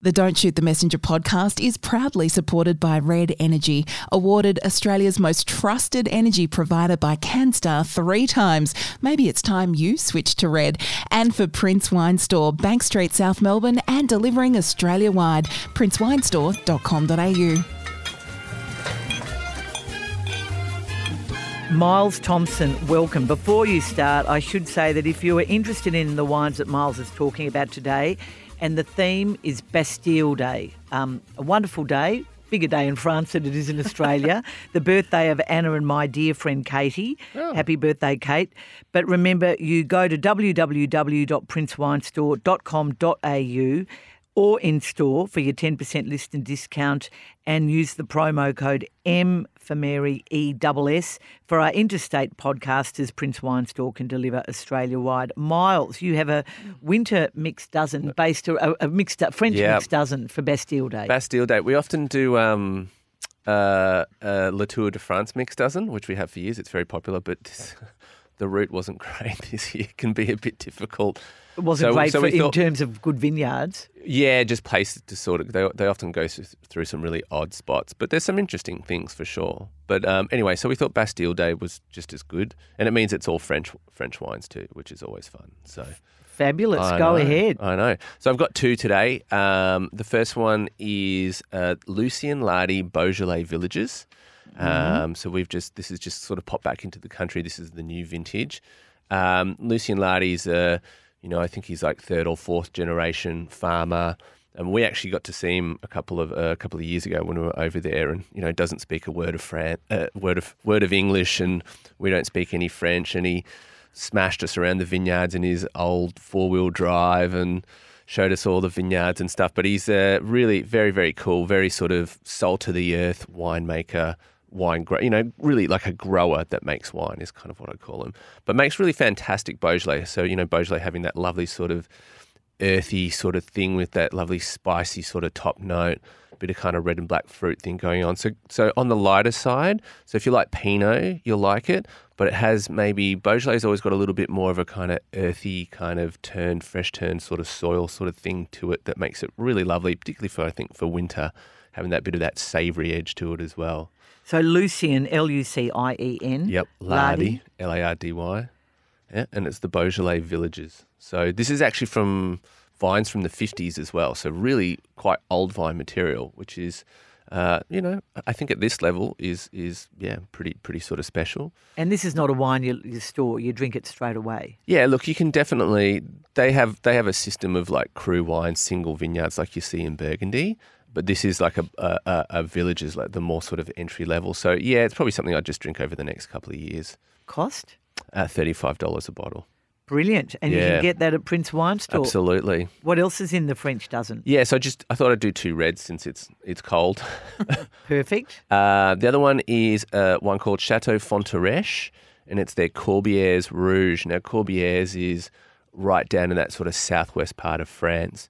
The Don't Shoot the Messenger podcast is proudly supported by Red Energy, awarded Australia's most trusted energy provider by Canstar three times. Maybe it's time you switch to Red. And for Prince Wine Store, Bank Street, South Melbourne, and delivering Australia wide. princewinestore.com.au. Myles Thompson, welcome. Before you start, I should say that if you are interested in the wines that Myles is talking about today, and the theme is Bastille Day. Um, a wonderful day, bigger day in France than it is in Australia. the birthday of Anna and my dear friend Katie. Oh. Happy birthday, Kate. But remember, you go to www.princewinestore.com.au or in store for your 10% list and discount and use the promo code M for Mary ESS. For our interstate podcasters, Prince Wine Store can deliver Australia wide. Myles, you have a winter mixed dozen based a, a mixed French yep. mixed dozen for Bastille Day. Bastille Day. We often do um, uh, uh, Latour de France mixed dozen, which we have for years. It's very popular, but the route wasn't great this year. It can be a bit difficult. It wasn't so, great so for, thought, in terms of good vineyards. Yeah, just places to sort of. They, they often go through some really odd spots, but there's some interesting things for sure. But um, anyway, so we thought Bastille Day was just as good, and it means it's all French French wines too, which is always fun. So fabulous. I go know, ahead. I know. So I've got two today. Um, the first one is uh, Lucien Lardy Beaujolais Villages. Mm-hmm. Um, so we've just this is just sort of popped back into the country. This is the new vintage. Um, Lucien Lardy's a you know, I think he's like third or fourth generation farmer. And we actually got to see him a couple of uh, a couple of years ago when we were over there, and you know doesn't speak a word of Fran- uh, word of word of English, and we don't speak any French, and he smashed us around the vineyards in his old four wheel drive and showed us all the vineyards and stuff. But he's a really very very cool, very sort of salt to the earth winemaker, wine grow, you know, really like a grower that makes wine is kind of what I call him, but makes really fantastic Beaujolais. So, you know, Beaujolais having that lovely sort of earthy sort of thing with that lovely spicy sort of top note, bit of kind of red and black fruit thing going on. So, so on the lighter side, so if you like Pinot, you'll like it, but it has maybe Beaujolais always got a little bit more of a kind of earthy, kind of turned, fresh turned sort of soil sort of thing to it that makes it really lovely, particularly for I think for winter, having that bit of that savoury edge to it as well. So Lucien, L U C I E N. Yep, Lardy, L A R D Y. Yeah, and it's the Beaujolais villages. So this is actually from vines from the 50s as well. So really quite old vine material, which is, uh, you know, I think at this level is is yeah pretty pretty sort of special. And this is not a wine you, you store; you drink it straight away. Yeah, look, you can definitely. They have they have a system of like cru wine, single vineyards like you see in Burgundy but this is like a, a, a village's like the more sort of entry level. So yeah, it's probably something I'd just drink over the next couple of years. Cost? Uh, Thirty-five dollars a bottle. Brilliant, and yeah. you can get that at Prince Wine Store. Absolutely. What else is in the French dozen? Yeah, so just I thought I'd do two reds since it's it's cold. Perfect. Uh, the other one is uh, one called Chateau Fontareche, and it's their Corbières Rouge. Now Corbières is right down in that sort of southwest part of France,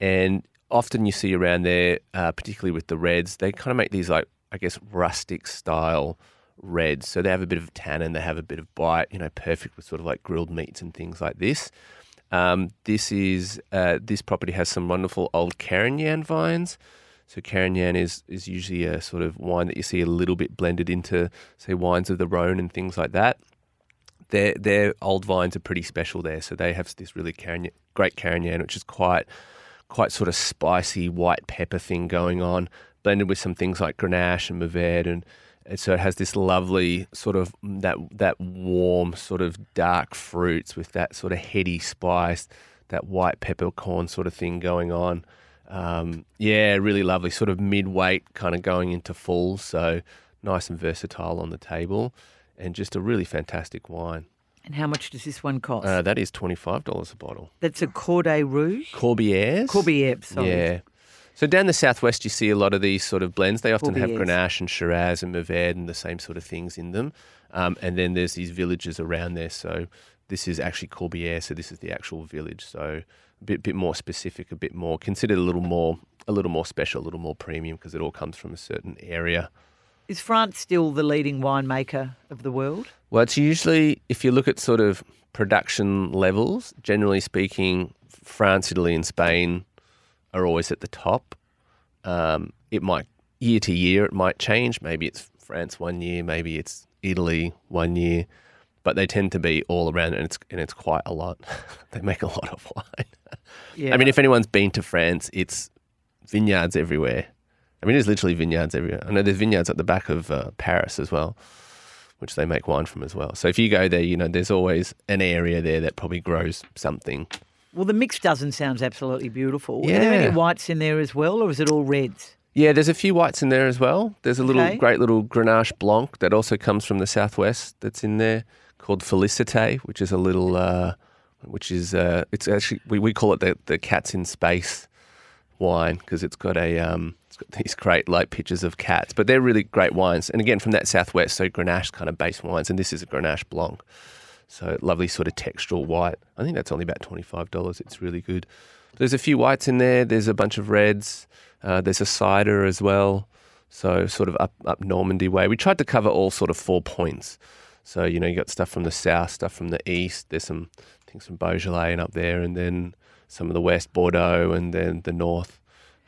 and often you see around there, uh, particularly with the reds, they kind of make these like I guess rustic style reds. So they have a bit of tannin, they have a bit of bite, you know, perfect with sort of like grilled meats and things like this. Um, this is uh, this property has some wonderful old Carignan vines. So Carignan is is usually a sort of wine that you see a little bit blended into, say, wines of the Rhone and things like that. Their their old vines are pretty special there. So they have this really Carignan, great Carignan, which is quite quite sort of spicy white pepper thing going on, blended with some things like Grenache and Mourvedre, and, and so it has this lovely sort of that that warm sort of dark fruits with that sort of heady spice, that white peppercorn sort of thing going on. Um, yeah, really lovely, sort of mid weight, kind of going into full, so nice and versatile on the table, and just a really fantastic wine. And how much does this one cost? Uh, that is twenty five dollars a bottle. That's a Cordé Rouge. Corbières. Corbières. Sorry. Yeah. So down the southwest, you see a lot of these sort of blends. They often have Grenache and Shiraz and Mourvedre and the same sort of things in them. Um, and then there's these villages around there. So this is actually Corbière. So this is the actual village. So a bit bit more specific, a bit more considered a little more a little more special, a little more premium because it all comes from a certain area. Is France still the leading winemaker of the world? Well, it's usually, if you look at sort of production levels, generally speaking, France, Italy, and Spain are always at the top. Um, it might year to year it might change. Maybe it's France one year, maybe it's Italy one year, but they tend to be all around, and it's and it's quite a lot. they make a lot of wine. Yeah. I mean, if anyone's been to France, it's vineyards everywhere. I mean, there's literally vineyards everywhere. I know there's vineyards at the back of uh, Paris as well, which they make wine from as well. So if you go there, you know, there's always an area there that probably grows something. well, the mixed dozen sounds absolutely beautiful. Yeah. Are there any whites in there as well, or is it all reds? Yeah, there's a few whites in there as well. There's a little Okay. great little Grenache Blanc that also comes from the southwest that's in there called Felicite, which is a little, uh, which is uh, it's actually we, we call it the the cats in space wine because it's got a um, it's got these great like pictures of cats, but they're really great wines. And again, from that southwest, so Grenache kind of based wines, and this is a Grenache Blanc. So lovely sort of textural white. I think that's only about twenty five dollars. It's really good. There's a few whites in there. There's a bunch of reds. Uh, there's a cider as well. So sort of up up Normandy way. We tried to cover all sort of four points. So you know you got stuff from the south, stuff from the east. There's some I think some Beaujolais and up there, and then some of the west Bordeaux, and then the north.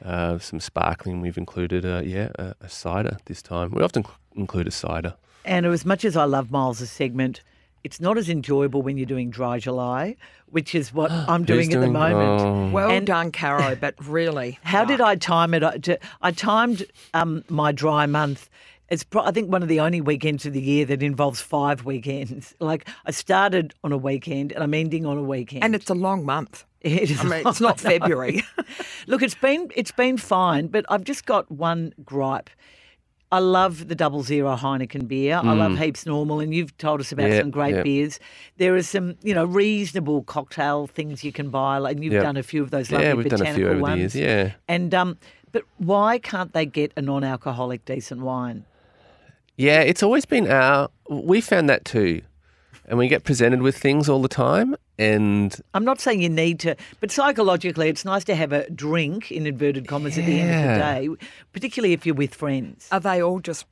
Uh, some sparkling. We've included, uh, yeah, a, a cider this time. We often cl- include a cider. And as much as I love Myles' segment, it's not as enjoyable when you're doing dry July, which is what I'm doing Who's at the moment. oh. Well And- done, Caro, but really. How no. did I time it? I- to- I timed um, my dry month. It's pro- I think one of the only weekends of the year that involves five weekends. Like I started on a weekend and I'm ending on a weekend. And it's a long month. It is I mean, it's not February. Look, it's been it's been fine, but I've just got one gripe. I love the double zero Heineken beer. I love Heaps Normal, and you've told us about Mm. Yeah, some great yeah. beers. There are some, you know, reasonable cocktail things you can buy, and you've Yeah. done a few of those lovely yeah, we've done a few over ones. the years. Yeah. And um, but why can't they get a non-alcoholic decent wine? Yeah, it's always been our. We found that too, and we get presented with things all the time, and I'm not saying you need to, but psychologically, it's nice to have a drink in inverted commas at the end of the day, particularly if you're with friends. Are they all just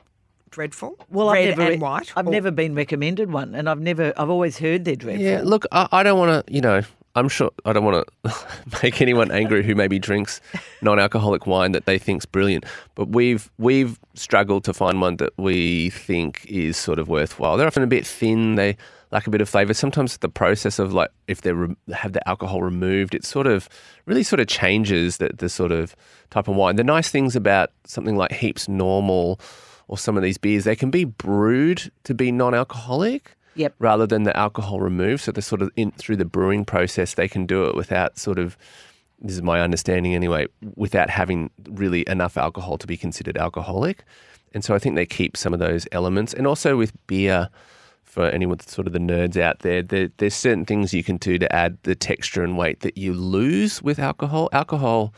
dreadful? Well, Red I've never, and white? I've Or- never been recommended one, and I've never, I've always heard they're dreadful. yeah. Look, I, I don't want to. You know, I'm sure I don't want to make anyone angry who maybe drinks non-alcoholic wine that they think's brilliant. But we've we've struggled to find one that we think is sort of worthwhile. They're often a bit thin. They lack a bit of flavour. Sometimes the process of like if they re- have the alcohol removed, it sort of really sort of changes the, the sort of type of wine. The nice things about something like Heaps Normal or some of these beers, they can be brewed to be non-alcoholic Yep. rather than the alcohol removed. So they're sort of in through the brewing process, they can do it without sort of this is my understanding anyway, without having really enough alcohol to be considered alcoholic. And so I think they keep some of those elements. And also with beer, for anyone sort of the nerds out there, there, there's certain things you can do to add the texture and weight that you lose with alcohol. Alcohol,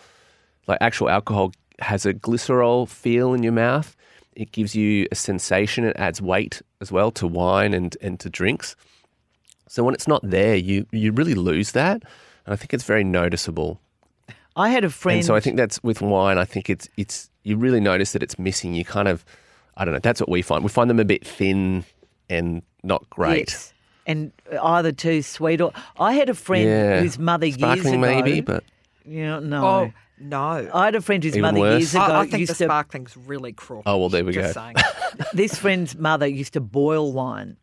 like actual alcohol, has a glycerol feel in your mouth. It gives you a sensation. It adds weight as well to wine and, and to drinks. So when it's not there, you you really lose that. And I think it's very noticeable. I had a friend. And so I think that's with wine. I think it's it's you really notice that it's missing. You kind of, I don't know. That's what we find. We find them a bit thin and not great. Yes. And either too sweet or I had a friend Yeah, whose mother sparkling years ago. maybe, but you know, no. Oh, no. I had a friend whose Even mother worse? years ago I, I think the used to. sparkling's really cruel. Oh, well, there we Just go. saying. This friend's mother used to boil wine,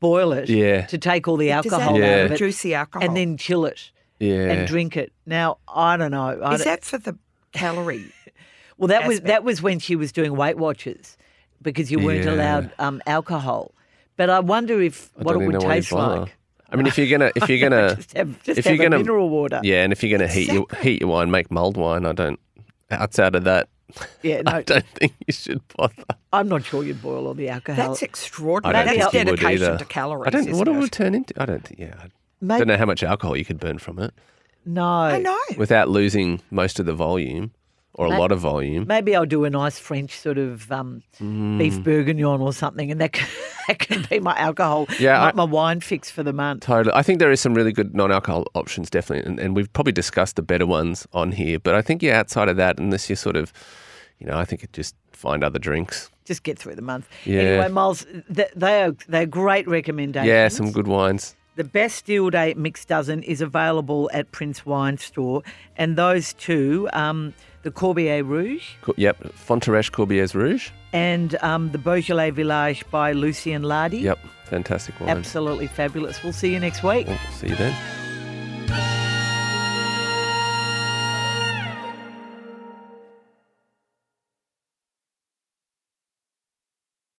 boil it Yeah. to take all the Does that alcohol Yeah. out of it, juicy alcohol? and then chill it yeah, and drink it. Now I don't know. I Is don't- that for the calorie? well, that was that was when she was doing Weight Watchers because you weren't Yeah. allowed um, alcohol. But I wonder if I what don't it would know why you taste like. I mean, if you're gonna if you're gonna Just have, just if have you're a gonna mineral water. yeah, and if you're gonna heat your heat your wine, make mulled wine. I don't. Outside of that, Yeah, I no, don't think you should bother. I'm not sure you'd boil all the alcohol. That's extraordinary. I don't That's think you would dedication either. to calories. I don't. What it isn't would it? turn into? I don't. Yeah, I Maybe, don't know how much alcohol you could burn from it no, I know. without losing most of the volume or a lot of volume. Maybe I'll do a nice French sort of um, Mm. beef bourguignon or something, and that can, that can be my alcohol, Yeah, I- my wine fix for the month. Totally. I think there is some really good non-alcohol options, definitely, and, and we've probably discussed the better ones on here. But I think yeah, outside of that, unless you sort of, you know, I think it just find other drinks. Just get through the month. Yeah. Anyway, Myles, th- they are they're great recommendations. Yeah, some good wines. The best Bastille Day mixed Dozen is available at Prince Wine Store, and those two, um, the Corbier Rouge Co- Yep, Fontareche Corbières Rouge. and um, the Beaujolais Village by Lucien Lardy. Yep, fantastic wine. Absolutely fabulous. We'll see you next week. We'll see you then.